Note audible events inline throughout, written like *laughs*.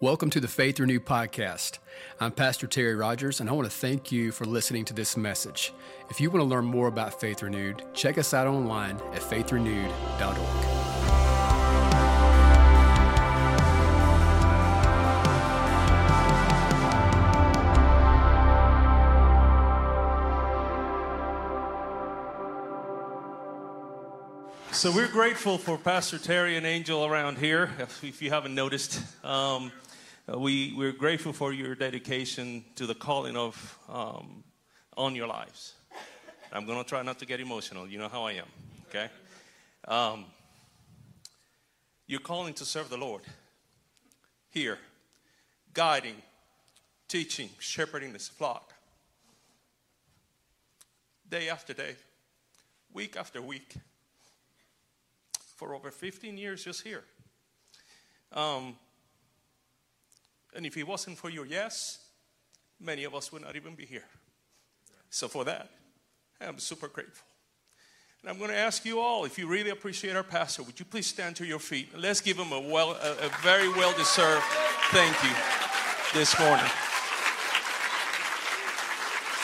Welcome to the Faith Renewed podcast. I'm Pastor Terry Rogers, and I want to thank you for listening to this message. If you want to learn more about Faith Renewed, check us out online at faithrenewed.org. So we're grateful for Pastor Terry and Angel around here. If, you haven't noticed, um, we we're grateful for your dedication to the calling of um, on your lives. I'm going to try not to get emotional. You know how I am. Okay. Um, you're calling to serve the Lord here, guiding, teaching, shepherding this flock, day after day, week after week for over 15 years just here. Um, and if it wasn't for your yes, many of us would not even be here. So for that, I'm super grateful. And I'm going to ask you all, if you really appreciate our pastor, would you please stand to your feet? Let's give him a, well, a, a very well deserved thank you this morning.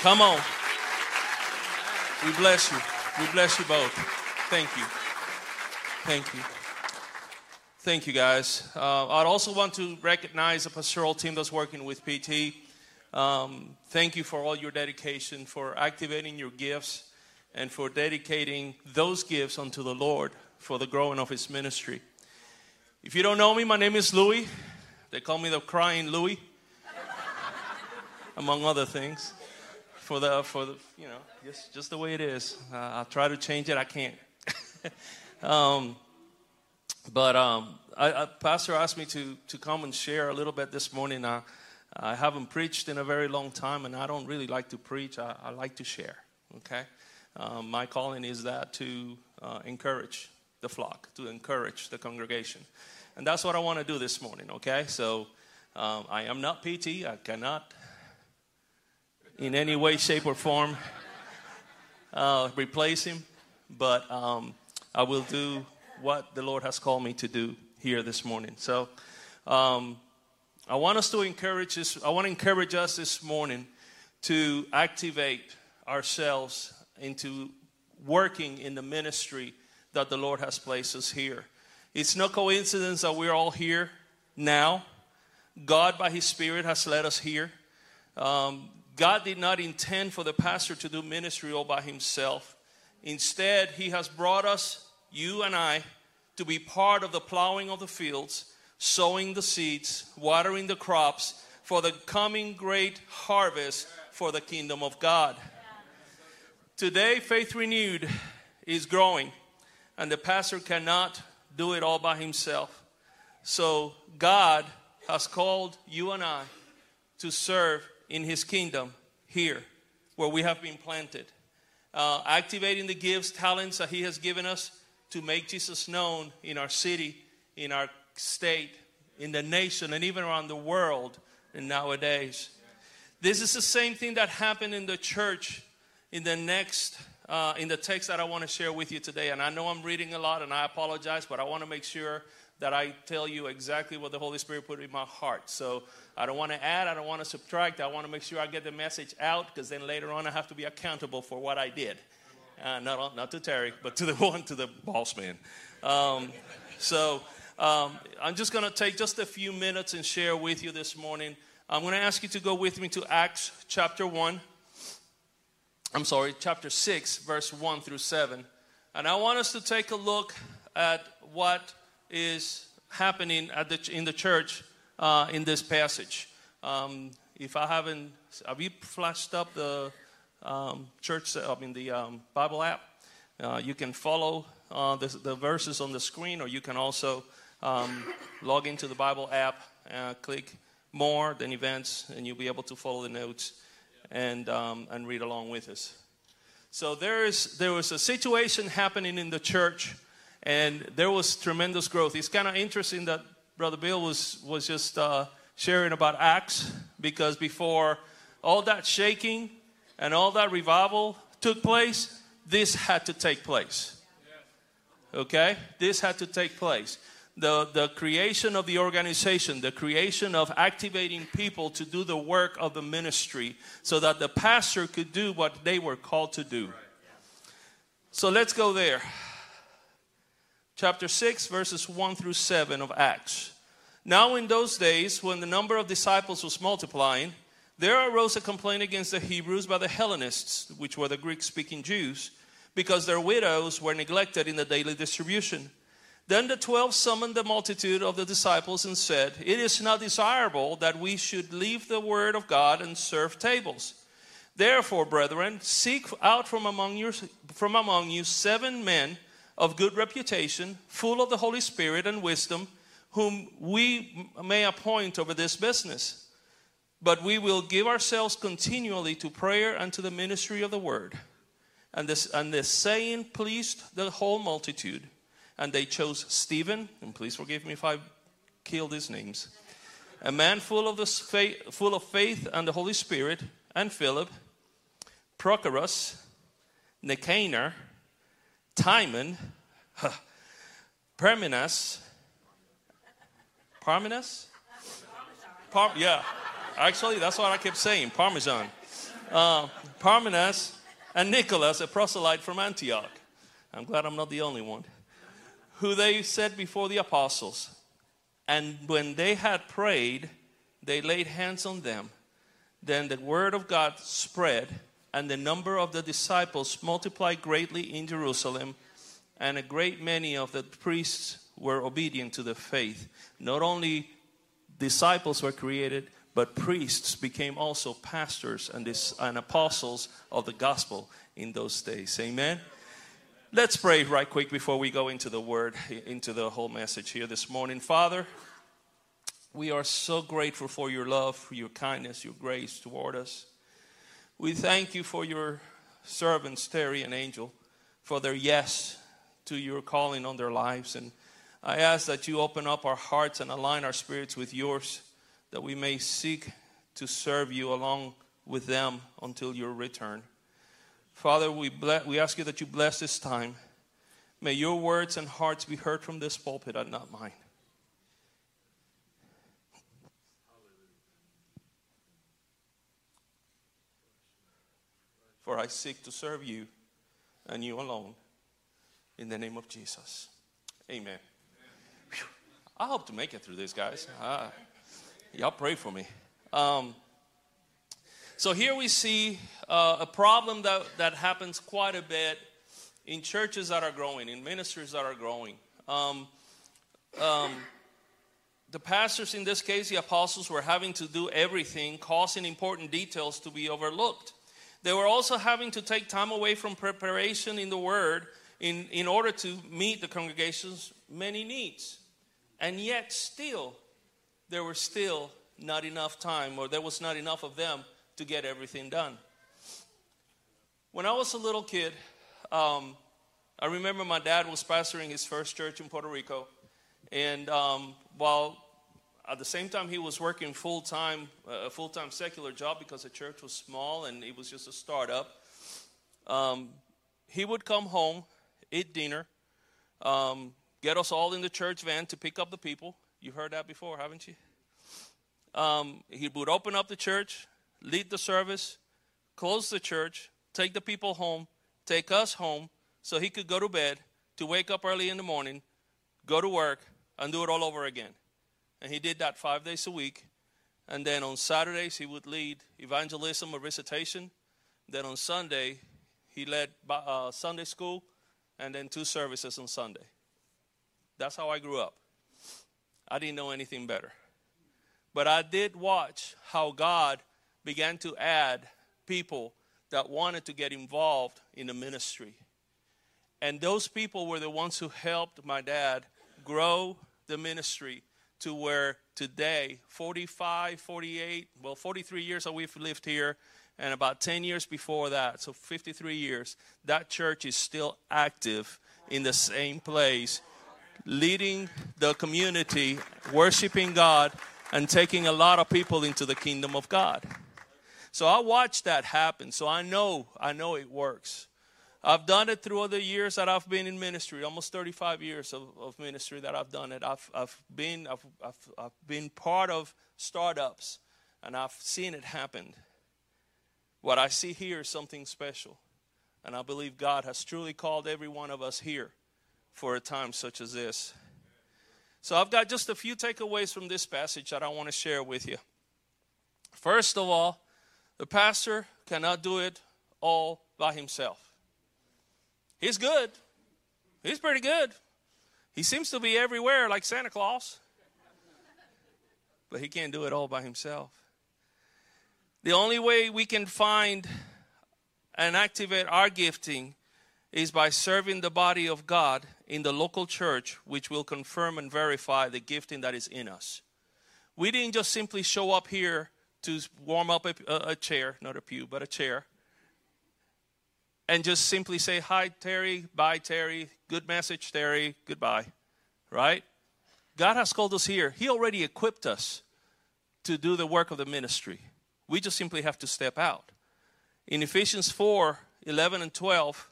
Come on. We bless you. We bless you both. Thank you. Thank you. Thank you, guys. Uh, I'd also want to recognize the pastoral team that's working with PT. Um, thank you for all your dedication, for activating your gifts, and for dedicating those gifts unto the Lord for the growing of His ministry. If you don't know me, my name is Louis. They call me the crying Louis, among other things. For the, for the, you know, just, just the way it is. Uh, I'll try to change it. I can't. *laughs* Um, but um, I, I, Pastor asked me to, to come and share a little bit this morning. I, I haven't preached in a very long time, and I don't really like to preach. I, I like to share, okay? Um, my calling is that to uh, encourage the flock, to encourage the congregation. And that's what I want to do this morning, okay? So um, I am not PT. I cannot, in any way, shape, or form, uh, replace him. But um, I will do what the Lord has called me to do here this morning. So um, I want us to encourage this, I want to encourage us this morning to activate ourselves into working in the ministry that the Lord has placed us here. It's no coincidence that we're all here now. God, by His Spirit, has led us here. Um, God did not intend for the pastor to do ministry all by himself. Instead, He has brought us, you and I, to be part of the plowing of the fields, sowing the seeds, watering the crops for the coming great harvest for the kingdom of God. Today, Faith Renewed is growing, and the pastor cannot do it all by himself. So, God has called you and I to serve in His kingdom here where we have been planted uh, activating the gifts, talents that He has given us to make Jesus known in our city, in our state, in the nation, and even around the world and nowadays. This is the same thing that happened in the church in the next, uh, in the text that I want to share with you today. And I know I'm reading a lot and I apologize, but I want to make sure that I tell you exactly what the Holy Spirit put in my heart. So I don't want to add, I don't want to subtract. I want to make sure I get the message out because then later on I have to be accountable for what I did. Uh, not, not to Terry, but to the *laughs* one, to the boss man. Um, so um, I'm just going to take just a few minutes and share with you this morning. I'm going to ask you to go with me to Acts chapter 1. I'm sorry, chapter 6, verse 1 through 7. And I want us to take a look at what is happening the, in the church uh, in this passage. Um, if I haven't, have you flashed up the um, church, I mean the um, Bible app? Uh, you can follow uh, the, the, verses on the screen, or you can also um, *laughs* log into the Bible app, uh, click more than events, and you'll be able to follow the notes and, um, and read along with us. So there is there was a situation happening in the church and there was tremendous growth. It's kind of interesting that Brother Bill was was just uh, sharing about Acts because before all that shaking and all that revival took place, this had to take place. Okay, this had to take place. the, the creation of the organization, the creation of activating people to do the work of the ministry so that the pastor could do what they were called to do. So let's go there. Chapter 6, verses 1 through 7 of Acts. Now, in those days, when the number of disciples was multiplying, there arose a complaint against the Hebrews by the Hellenists, which were the Greek speaking Jews, because their widows were neglected in the daily distribution. Then the twelve summoned the multitude of the disciples and said, It is not desirable that we should leave the word of God and serve tables. Therefore, brethren, seek out from among you, from among you seven men of good reputation, full of the Holy Spirit and wisdom, whom we may appoint over this business. But we will give ourselves continually to prayer and to the ministry of the word. And this, and this saying pleased the whole multitude. And they chose Stephen, and please forgive me if I kill these names, a man full of, the faith, full of faith and the Holy Spirit, and Philip, Prochorus, Nicanor, Timon, Parmenas, Parmenas? Par- yeah, actually, that's what I kept saying Parmesan. Uh, Parmenas and Nicholas, a proselyte from Antioch. I'm glad I'm not the only one who they set before the apostles. And when they had prayed, they laid hands on them. Then the word of God spread, and the number of the disciples multiplied greatly in Jerusalem, and a great many of the priests were obedient to the faith. Not only disciples were created, but priests became also pastors and, and apostles of the gospel in those days. Amen. Let's pray right quick before we go into the word, into the whole message here this morning. Father, we are so grateful for your love, for your kindness, your grace toward us. We thank you for your servants, Terry and Angel, for their yes to your calling on their lives. And I ask that you open up our hearts and align our spirits with yours, that we may seek to serve you along with them until your return. Father, we, we ask you that you bless this time. May your words and hearts be heard from this pulpit and not mine. For I seek to serve you and you alone. In the name of Jesus. Amen. I hope to make it through this, guys. Ah. Y'all pray for me. Um, so here we see uh, a problem that, that happens quite a bit in churches that are growing, in ministries that are growing. Um, um, the pastors, in this case, the apostles, were having to do everything, causing important details to be overlooked. They were also having to take time away from preparation in the Word in, in order to meet the congregation's many needs. And yet, still, there was still not enough time, or there was not enough of them to get everything done. When I was a little kid, um, I remember my dad was pastoring his first church in Puerto Rico. And um, while at the same time he was working full time, a full time secular job because the church was small and it was just a startup, um, he would come home, eat dinner, um, get us all in the church van to pick up the people. You've heard that before, haven't you? Um, he would open up the church, lead the service, close the church, take the people home, take us home, so he could go to bed, to wake up early in the morning, go to work, and do it all over again. And he did that five days a week. And then on Saturdays, he would lead evangelism or recitation. Then on Sunday, he led uh, Sunday school and then two services on Sunday. That's how I grew up. I didn't know anything better. But I did watch how God began to add people that wanted to get involved in the ministry. And those people were the ones who helped my dad grow the ministry to where today, 45, 48, well, 43 years that we've lived here, and about 10 years before that, so 53 years, that church is still active in the same place, leading the community, worshiping God, and taking a lot of people into the kingdom of God. So I watched that happen. So I know, I know it works. I've done it through other years that I've been in ministry, almost 35 years of, of ministry that I've done it. I've, I've, been, I've, I've, I've been part of startups and I've seen it happen. What I see here is something special. And I believe God has truly called every one of us here for a time such as this. So I've got just a few takeaways from this passage that I want to share with you. First of all, the pastor cannot do it all by himself. He's good. He's pretty good. He seems to be everywhere like Santa Claus. But he can't do it all by himself. The only way we can find and activate our gifting is by serving the body of God in the local church, which will confirm and verify the gifting that is in us. We didn't just simply show up here to warm up a, a chair, not a pew, but a chair, and just simply say, Hi, Terry, bye, Terry, good message, Terry, goodbye, right? God has called us here. He already equipped us to do the work of the ministry. We just simply have to step out. In Ephesians 4 11 and 12,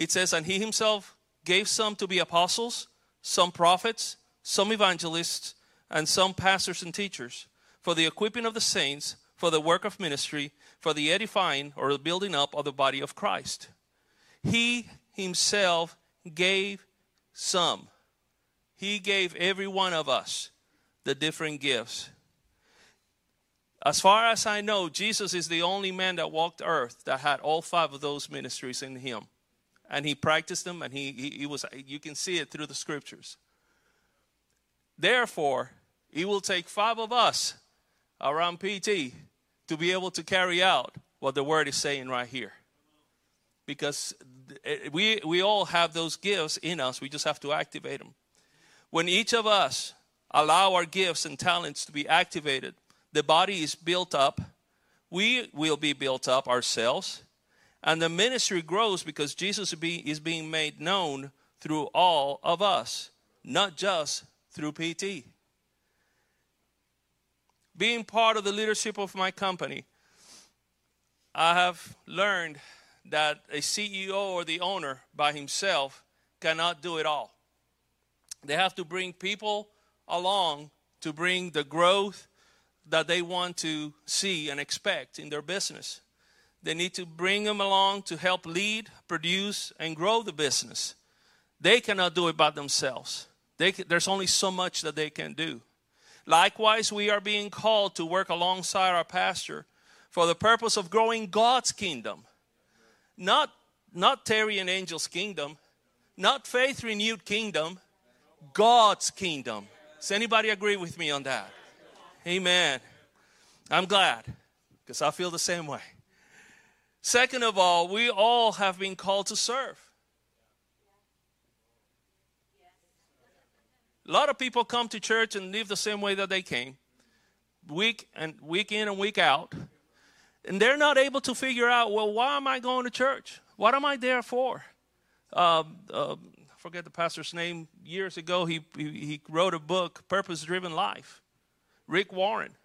it says, And he himself gave some to be apostles, some prophets, some evangelists, and some pastors and teachers for the equipping of the saints, for the work of ministry, for the edifying or the building up of the body of Christ. He himself gave some. He gave every one of us the different gifts. As far as I know, Jesus is the only man that walked earth that had all five of those ministries in him. And he practiced them and he, he, he was you can see it through the scriptures. Therefore, it will take five of us around PT to be able to carry out what the word is saying right here. Because we, we all have those gifts in us, we just have to activate them. When each of us allow our gifts and talents to be activated, the body is built up, we will be built up ourselves, and the ministry grows because Jesus is being made known through all of us, not just through PT being part of the leadership of my company, I have learned that a CEO or the owner by himself cannot do it all. They have to bring people along to bring the growth that they want to see and expect in their business. They need to bring them along to help lead, produce, and grow the business. They cannot do it by themselves. There's only so much that they can do. Likewise, we are being called to work alongside our pastor for the purpose of growing God's kingdom. Not, not Terry and Angel's kingdom, not faith renewed kingdom, God's kingdom. Does anybody agree with me on that? Amen. I'm glad because I feel the same way. Second of all, we all have been called to serve. A lot of people come to church and live the same way that they came, week and week in and week out, and they're not able to figure out, well, why am I going to church? What am I there for? Uh, I forget the pastor's name. Years ago, he he, he wrote a book, Purpose Driven Life. Rick Warren.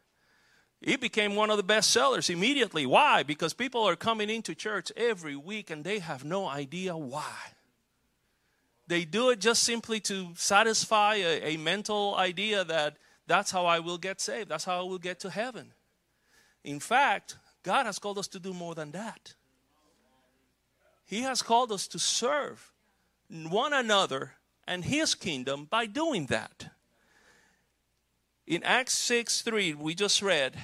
He became one of the best sellers immediately. Why? Because people are coming into church every week and they have no idea why. They do it just simply to satisfy a, a mental idea that that's how I will get saved, that's how I will get to heaven. In fact, God has called us to do more than that. He has called us to serve one another and His kingdom by doing that. In Acts 6 3, we just read,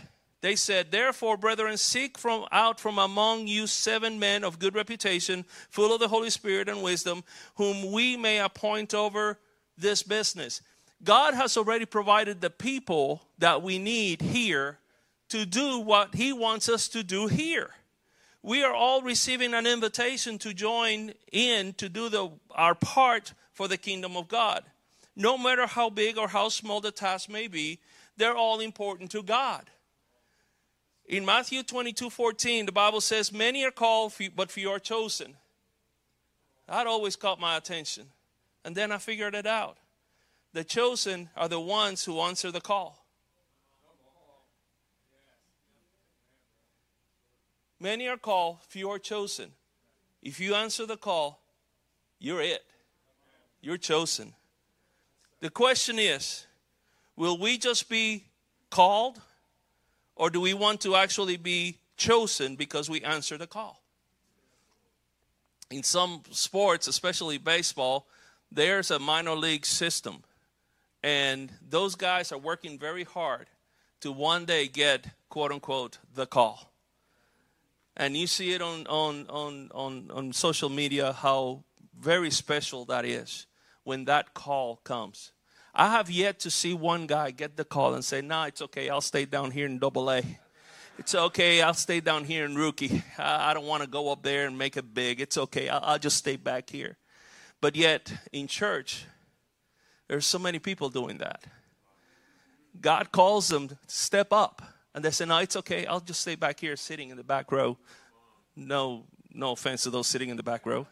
they said, Therefore, brethren, seek from out from among you seven men of good reputation, full of the Holy Spirit and wisdom, whom we may appoint over this business. God has already provided the people that we need here to do what He wants us to do here. We are all receiving an invitation to join in to do the, our part for the kingdom of God. No matter how big or how small the task may be, they're all important to God. In Matthew 22 14, the Bible says, Many are called, but few are chosen. That always caught my attention. And then I figured it out. The chosen are the ones who answer the call. Many are called, few are chosen. If you answer the call, you're it. You're chosen. The question is will we just be called, or do we want to actually be chosen because we answer the call? In some sports, especially baseball, there's a minor league system. And those guys are working very hard to one day get, quote unquote, the call. And you see it on, on, on, on, on social media how very special that is when that call comes. I have yet to see one guy get the call and say, "Nah, it's okay. I'll stay down here in Double A. It's okay. I'll stay down here in Rookie. I, I don't want to go up there and make it big. It's okay. I'll, I'll just stay back here." But yet, in church, there's so many people doing that. God calls them to step up, and they say, "No, it's okay. I'll just stay back here, sitting in the back row." No, no offense to those sitting in the back row.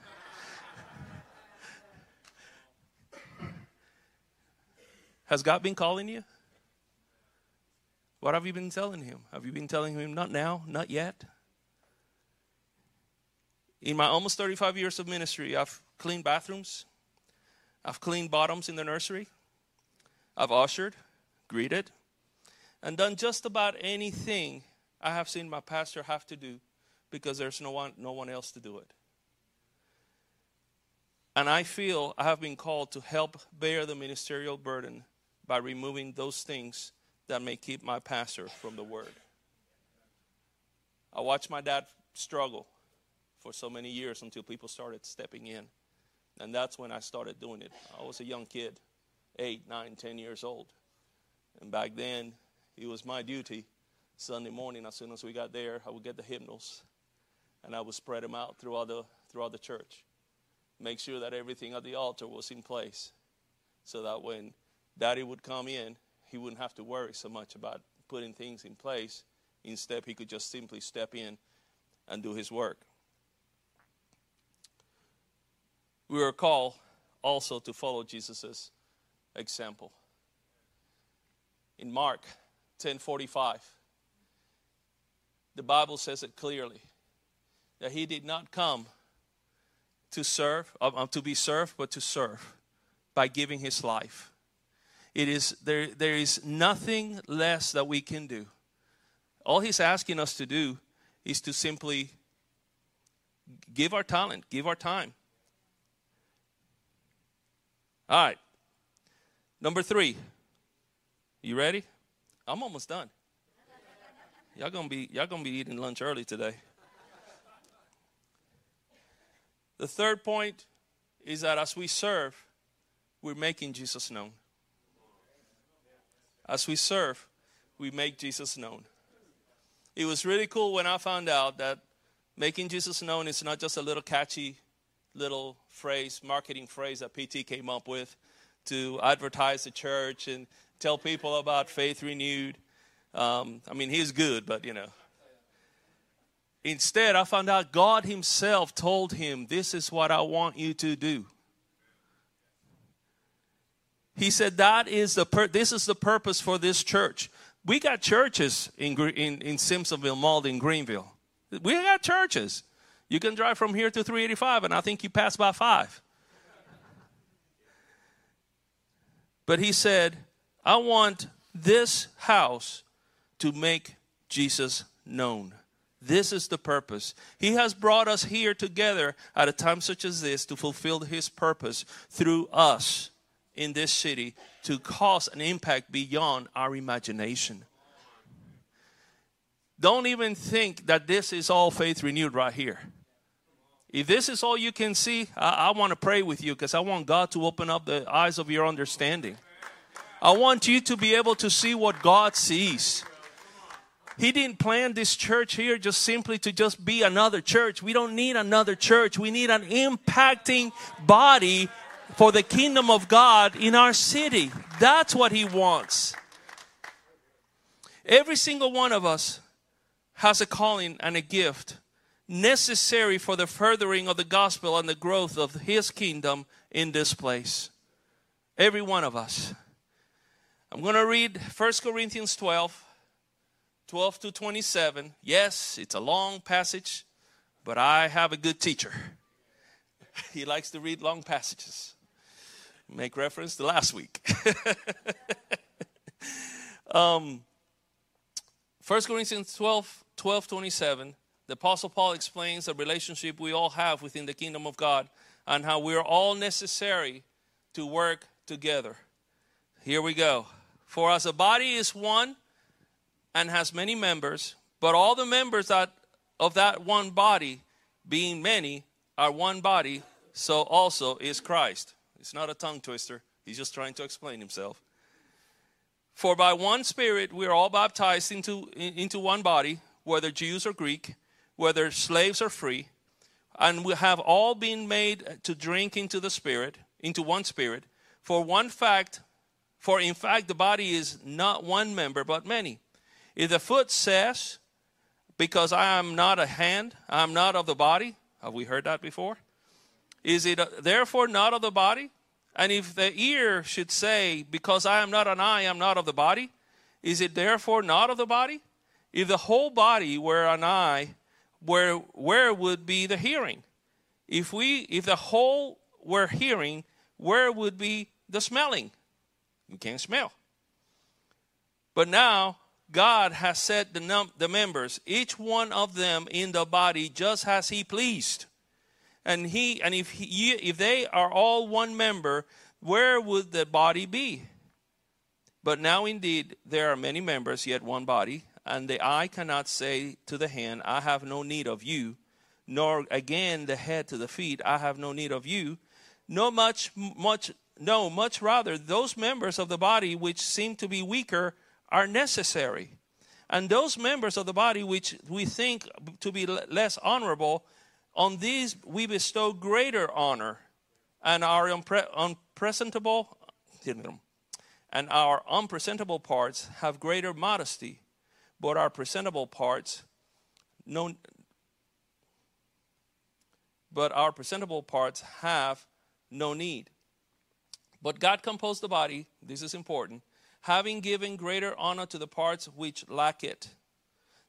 Has God been calling you? What have you been telling him? Have you been telling him, not now, not yet? In my almost 35 years of ministry, I've cleaned bathrooms, I've cleaned bottoms in the nursery, I've ushered, greeted, and done just about anything I have seen my pastor have to do because there's no one, no one else to do it. And I feel I have been called to help bear the ministerial burden by removing those things that may keep my pastor from the word. I watched my dad struggle for so many years until people started stepping in. And that's when I started doing it. I was a young kid, eight, nine, ten years old. And back then, it was my duty Sunday morning, as soon as we got there, I would get the hymnals and I would spread them out throughout the, throughout the church. Make sure that everything at the altar was in place so that when daddy would come in, he wouldn't have to worry so much about putting things in place. Instead, he could just simply step in and do his work. We are called also to follow Jesus' example. In Mark 10:45, the Bible says it clearly that he did not come to serve, uh, to be served, but to serve by giving his life. It is there there is nothing less that we can do. All he's asking us to do is to simply give our talent, give our time. All right. Number 3. You ready? I'm almost done. Y'all gonna be y'all gonna be eating lunch early today. The third point is that as we serve, we're making Jesus known. As we serve, we make Jesus known. It was really cool when I found out that making Jesus known is not just a little catchy little phrase, marketing phrase that PT came up with to advertise the church and tell people about faith renewed. Um, I mean, he's good, but you know. Instead, I found out God Himself told him, This is what I want you to do. He said that is the pur- this is the purpose for this church. We got churches in in in Simpsonville, Mauldin, Greenville. We got churches. You can drive from here to 385, and I think you pass by five. But he said, I want this house to make Jesus known. This is the purpose. He has brought us here together at a time such as this to fulfill His purpose through us in this city to cause an impact beyond our imagination. Don't even think that this is all faith renewed right here. If this is all you can see, I, I want to pray with you because I want God to open up the eyes of your understanding. I want you to be able to see what God sees. He didn't plan this church here just simply to just be another church. We don't need another church. We need an impacting body for the kingdom of God in our city. That's what He wants. Every single one of us has a calling and a gift necessary for the furthering of the gospel and the growth of His kingdom in this place. Every one of us. I'm going to read 1 Corinthians 12, 12 to 27. Yes, it's a long passage, but I have a good teacher. *laughs* He likes to read long passages. Make reference to last week. *laughs* um, 1 Corinthians 12, 12 27, the Apostle Paul explains the relationship we all have within the kingdom of God and how we're all necessary to work together. Here we go. For as a body is one and has many members, but all the members that of that one body, being many, are one body, so also is Christ. It's not a tongue twister. He's just trying to explain himself. For by one Spirit we are all baptized into, into one body, whether Jews or Greek, whether slaves or free, and we have all been made to drink into the Spirit, into one Spirit. For one fact, for in fact the body is not one member but many. If the foot says, Because I am not a hand, I am not of the body, have we heard that before? Is it therefore not of the body? And if the ear should say, Because I am not an eye, I am not of the body, is it therefore not of the body? If the whole body were an eye, where where would be the hearing? If we if the whole were hearing, where would be the smelling? You can't smell. But now God has set the num- the members, each one of them in the body, just as He pleased and he and if he, if they are all one member where would the body be? But now indeed there are many members yet one body and the eye cannot say to the hand i have no need of you nor again the head to the feet i have no need of you. No much much no much rather those members of the body which seem to be weaker are necessary. And those members of the body which we think to be less honorable on these we bestow greater honor, and our unpre- unpresentable and our unpresentable parts have greater modesty, but our presentable parts no but our presentable parts have no need. But God composed the body, this is important, having given greater honor to the parts which lack it,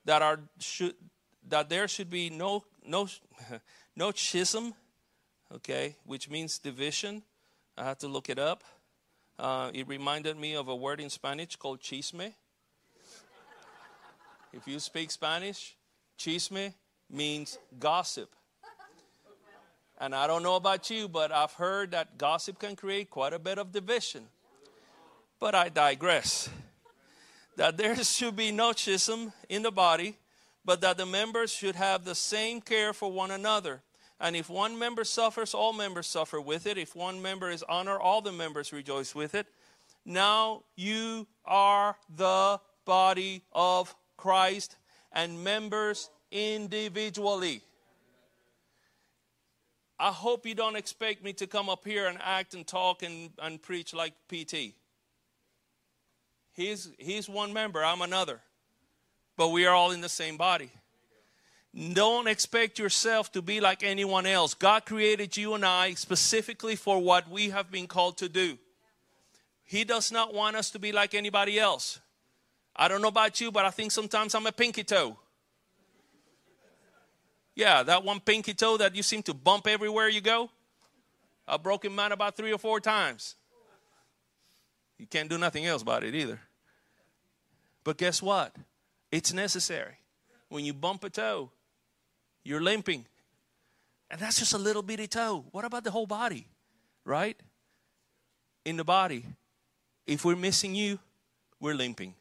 that are should that there should be no no, *laughs* no schism, okay, which means division. I had to look it up. Uh, it reminded me of a word in Spanish called chisme. *laughs* if you speak Spanish, chisme means gossip. And I don't know about you, but I've heard that gossip can create quite a bit of division. But I digress. That there *laughs* should be no schism in the body, but that the members should have the same care for one another. And if one member suffers, all members suffer with it. If one member is honored, all the members rejoice with it. Now you are the body of Christ and members individually. I hope you don't expect me to come up here and act and talk and, and preach like PT. He's, he's one member, I'm another but we are all in the same body. Don't expect yourself to be like anyone else. God created you and I specifically for what we have been called to do. He does not want us to be like anybody else. I don't know about you, but I think sometimes I'm a pinky toe. Yeah, that one pinky toe that you seem to bump everywhere you go. I've broken mine about three or four times. You can't do nothing else about it either. But guess what? It's necessary. When you bump a toe, you're limping. And that's just a little bitty toe. What about the whole body? Right? In the body, if we're missing you, we're limping.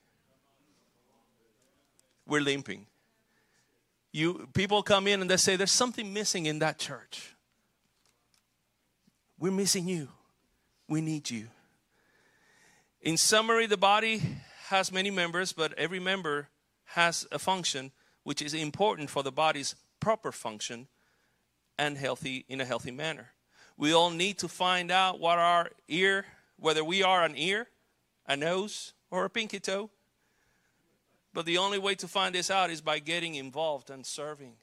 We're limping. You people come in and they say there's something missing in that church. We're missing you. We need you. In summary, the body has many members, but every member has a function which is important for the body's proper function and healthy in a healthy manner. We all need to find out what our ear, whether we are an ear, a nose, or a pinky toe. But the only way to find this out is by getting involved and serving.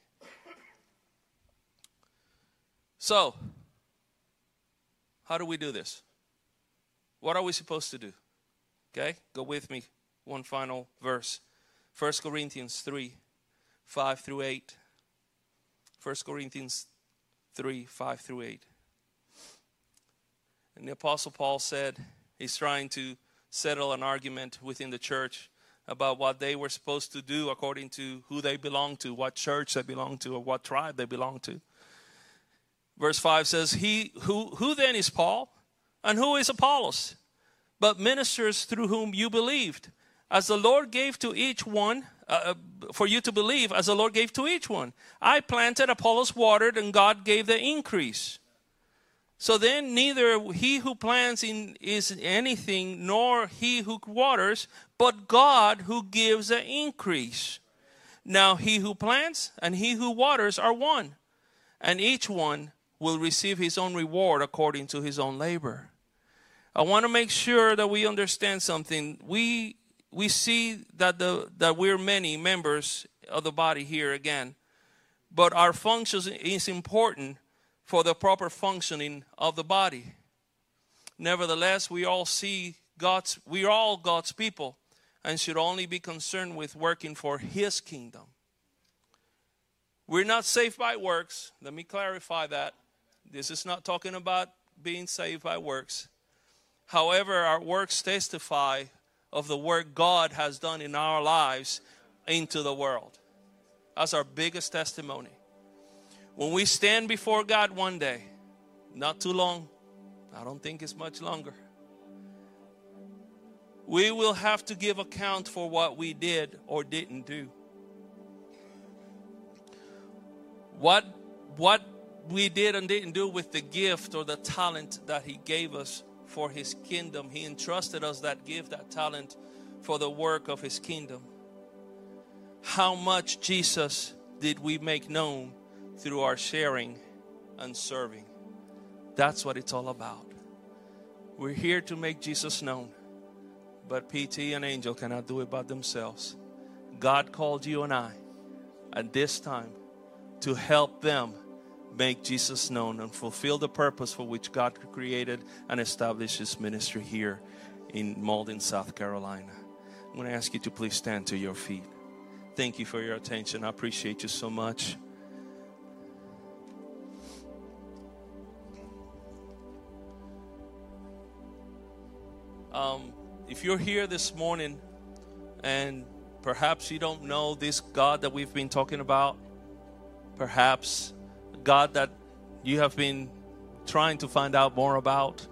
So, how do we do this? What are we supposed to do? Okay, go with me. One final verse. 1 Corinthians 3 5 through 8. 1 Corinthians 3 5 through 8. And the Apostle Paul said he's trying to settle an argument within the church about what they were supposed to do according to who they belong to, what church they belong to, or what tribe they belong to. Verse 5 says, He who who then is Paul? And who is Apollos? But ministers through whom you believed, as the Lord gave to each one, uh, uh, for you to believe, as the Lord gave to each one. I planted, Apollos watered, and God gave the increase. So then, neither he who plants in is anything, nor he who waters, but God who gives the increase. Now, he who plants and he who waters are one, and each one will receive his own reward according to his own labor. I want to make sure that we understand something. We we see that the that we're many members of the body here again, but our function is important for the proper functioning of the body. Nevertheless, we all see God's we are all God's people and should only be concerned with working for his kingdom. We're not saved by works. Let me clarify that. This is not talking about being saved by works. However, our works testify of the work God has done in our lives into the world. That's our biggest testimony. When we stand before God one day, not too long, I don't think it's much longer, we will have to give account for what we did or didn't do. What, what we did and didn't do with the gift or the talent that He gave us for His kingdom. He entrusted us that gift, that talent for the work of His kingdom. How much Jesus did we make known through our sharing and serving? That's what it's all about. We're here to make Jesus known, but PT and Angel cannot do it by themselves. God called you and I at this time to help them make Jesus known and fulfill the purpose for which God created and established His ministry here in Mauldin, South Carolina. I'm going to ask you to please stand to your feet. Thank you for your attention. I appreciate you so much. Um, if you're here this morning and perhaps you don't know this God that we've been talking about, perhaps God that you have been trying to find out more about,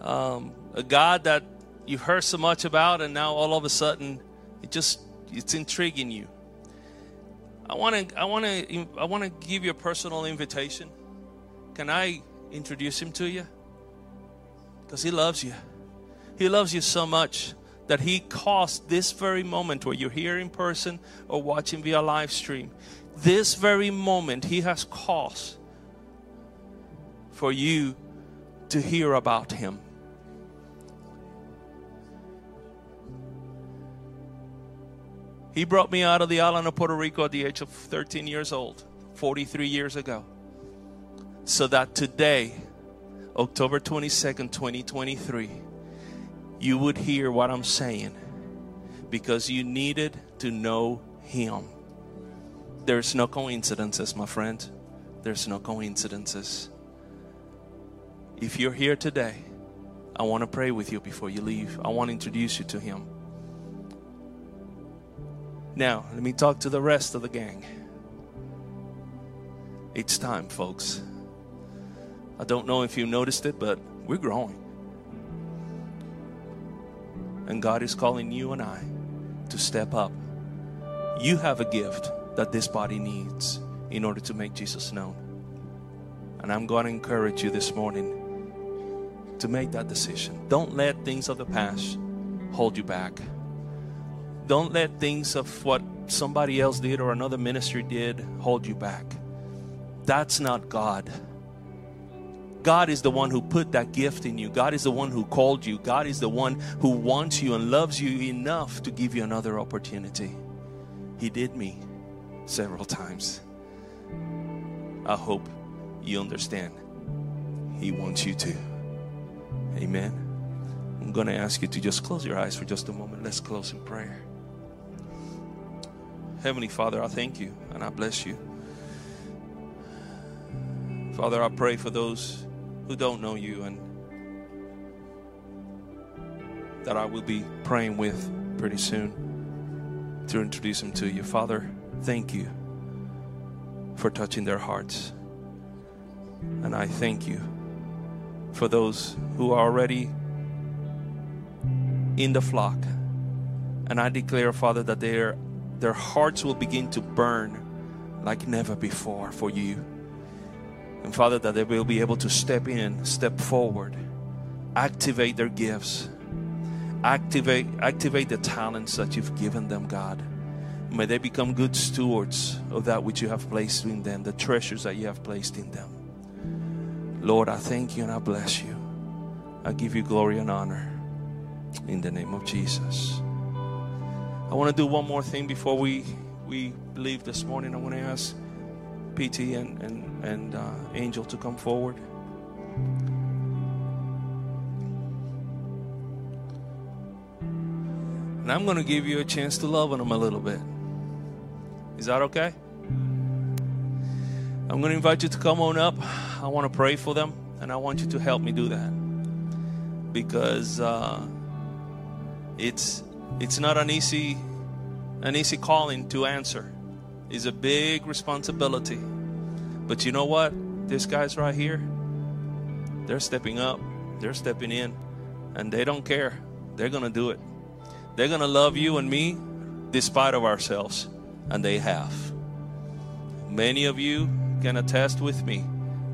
um, a God that you've heard so much about, and now all of a sudden it just it's intriguing you. I want to I want to I want to give you a personal invitation. Can I introduce him to you? Because he loves you. He loves you so much that he caused this very moment where you're here in person or watching via live stream this very moment, He has cause for you to hear about Him. He brought me out of the island of Puerto Rico at the age of 13 years old, 43 years ago, so that today, October 22nd, 2023, you would hear what I'm saying because you needed to know Him. There's no coincidences, my friend. There's no coincidences. If you're here today, I want to pray with you before you leave. I want to introduce you to Him. Now, let me talk to the rest of the gang. It's time, folks. I don't know if you noticed it, but we're growing. And God is calling you and I to step up. You have a gift that this body needs in order to make Jesus known. And I'm going to encourage you this morning to make that decision. Don't let things of the past hold you back. Don't let things of what somebody else did or another ministry did hold you back. That's not God. God is the one who put that gift in you. God is the one who called you. God is the one who wants you and loves you enough to give you another opportunity. He did me several times. I hope you understand. He wants you to. Amen. I'm going to ask you to just close your eyes for just a moment. Let's close in prayer. Heavenly Father, I thank you and I bless you. Father, I pray for those who don't know you and that I will be praying with pretty soon to introduce them to you. Father, thank you for touching their hearts. And I thank you for those who are already in the flock. And I declare, Father, that their, their hearts will begin to burn like never before for you. And Father, that they will be able to step in, step forward, activate their gifts, activate, activate the talents that you've given them, God. May they become good stewards of that which you have placed in them, the treasures that you have placed in them. Lord, I thank you and I bless you. I give you glory and honor in the name of Jesus. I want to do one more thing before we we leave this morning. I want to ask PT and and and uh, Angel to come forward. And I'm going to give you a chance to love on them a little bit. Is that okay? I'm going to invite you to come on up. I want to pray for them, and I want you to help me do that because uh, it's it's not an easy an easy calling to answer. It's a big responsibility. But you know what? These guys right here, they're stepping up, they're stepping in, and they don't care. They're gonna do it. They're gonna love you and me despite of ourselves, and they have. Many of you can attest with me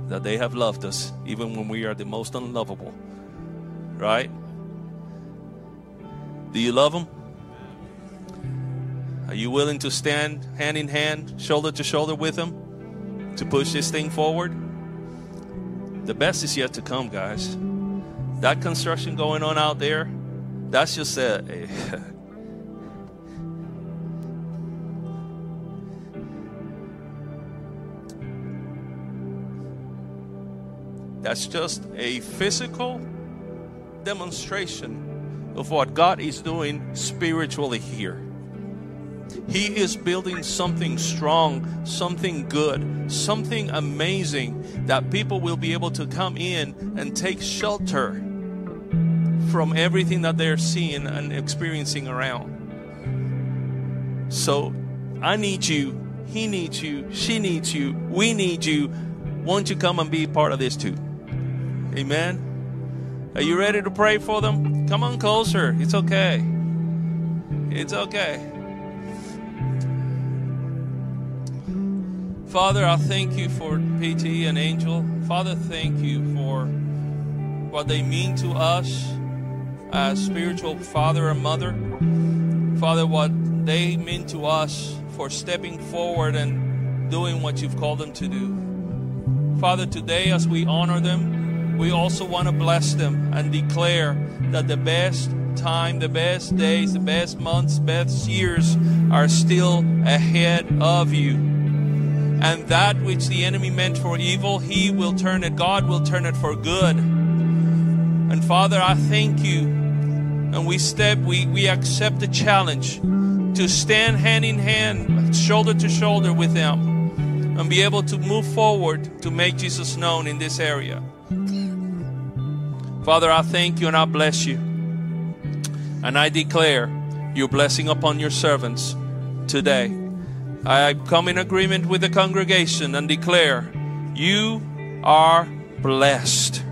that they have loved us even when we are the most unlovable. Right? Do you love them? Are you willing to stand hand in hand, shoulder to shoulder with them to push this thing forward? The best is yet to come, guys. That construction going on out there, that's just a, a *laughs* That's just a physical demonstration of what God is doing spiritually here. He is building something strong, something good, something amazing that people will be able to come in and take shelter from everything that they're seeing and experiencing around. So I need you, he needs you, she needs you, we need you. Won't you come and be part of this too? Amen. Are you ready to pray for them? Come on closer. It's okay. It's okay. Father, I thank you for PT and Angel. Father, thank you for what they mean to us as spiritual father and mother. Father, what they mean to us for stepping forward and doing what you've called them to do. Father, today as we honor them, we also want to bless them and declare that the best time, the best days, the best months, best years are still ahead of you. And that which the enemy meant for evil, he will turn it, God will turn it for good. And Father, I thank you. And we step, we, we accept the challenge to stand hand in hand, shoulder to shoulder with them, and be able to move forward to make Jesus known in this area. Father, I thank you and I bless you. And I declare your blessing upon your servants today. I come in agreement with the congregation and declare you are blessed.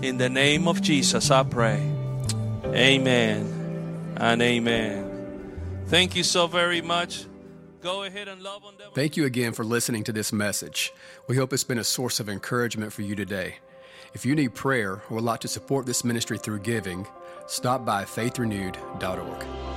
In the name of Jesus, I pray. Amen and amen. Thank you so very much. Go ahead and love on them. Thank you again for listening to this message. We hope it's been a source of encouragement for you today. If you need prayer or would like to support this ministry through giving, stop by faithrenewed.org.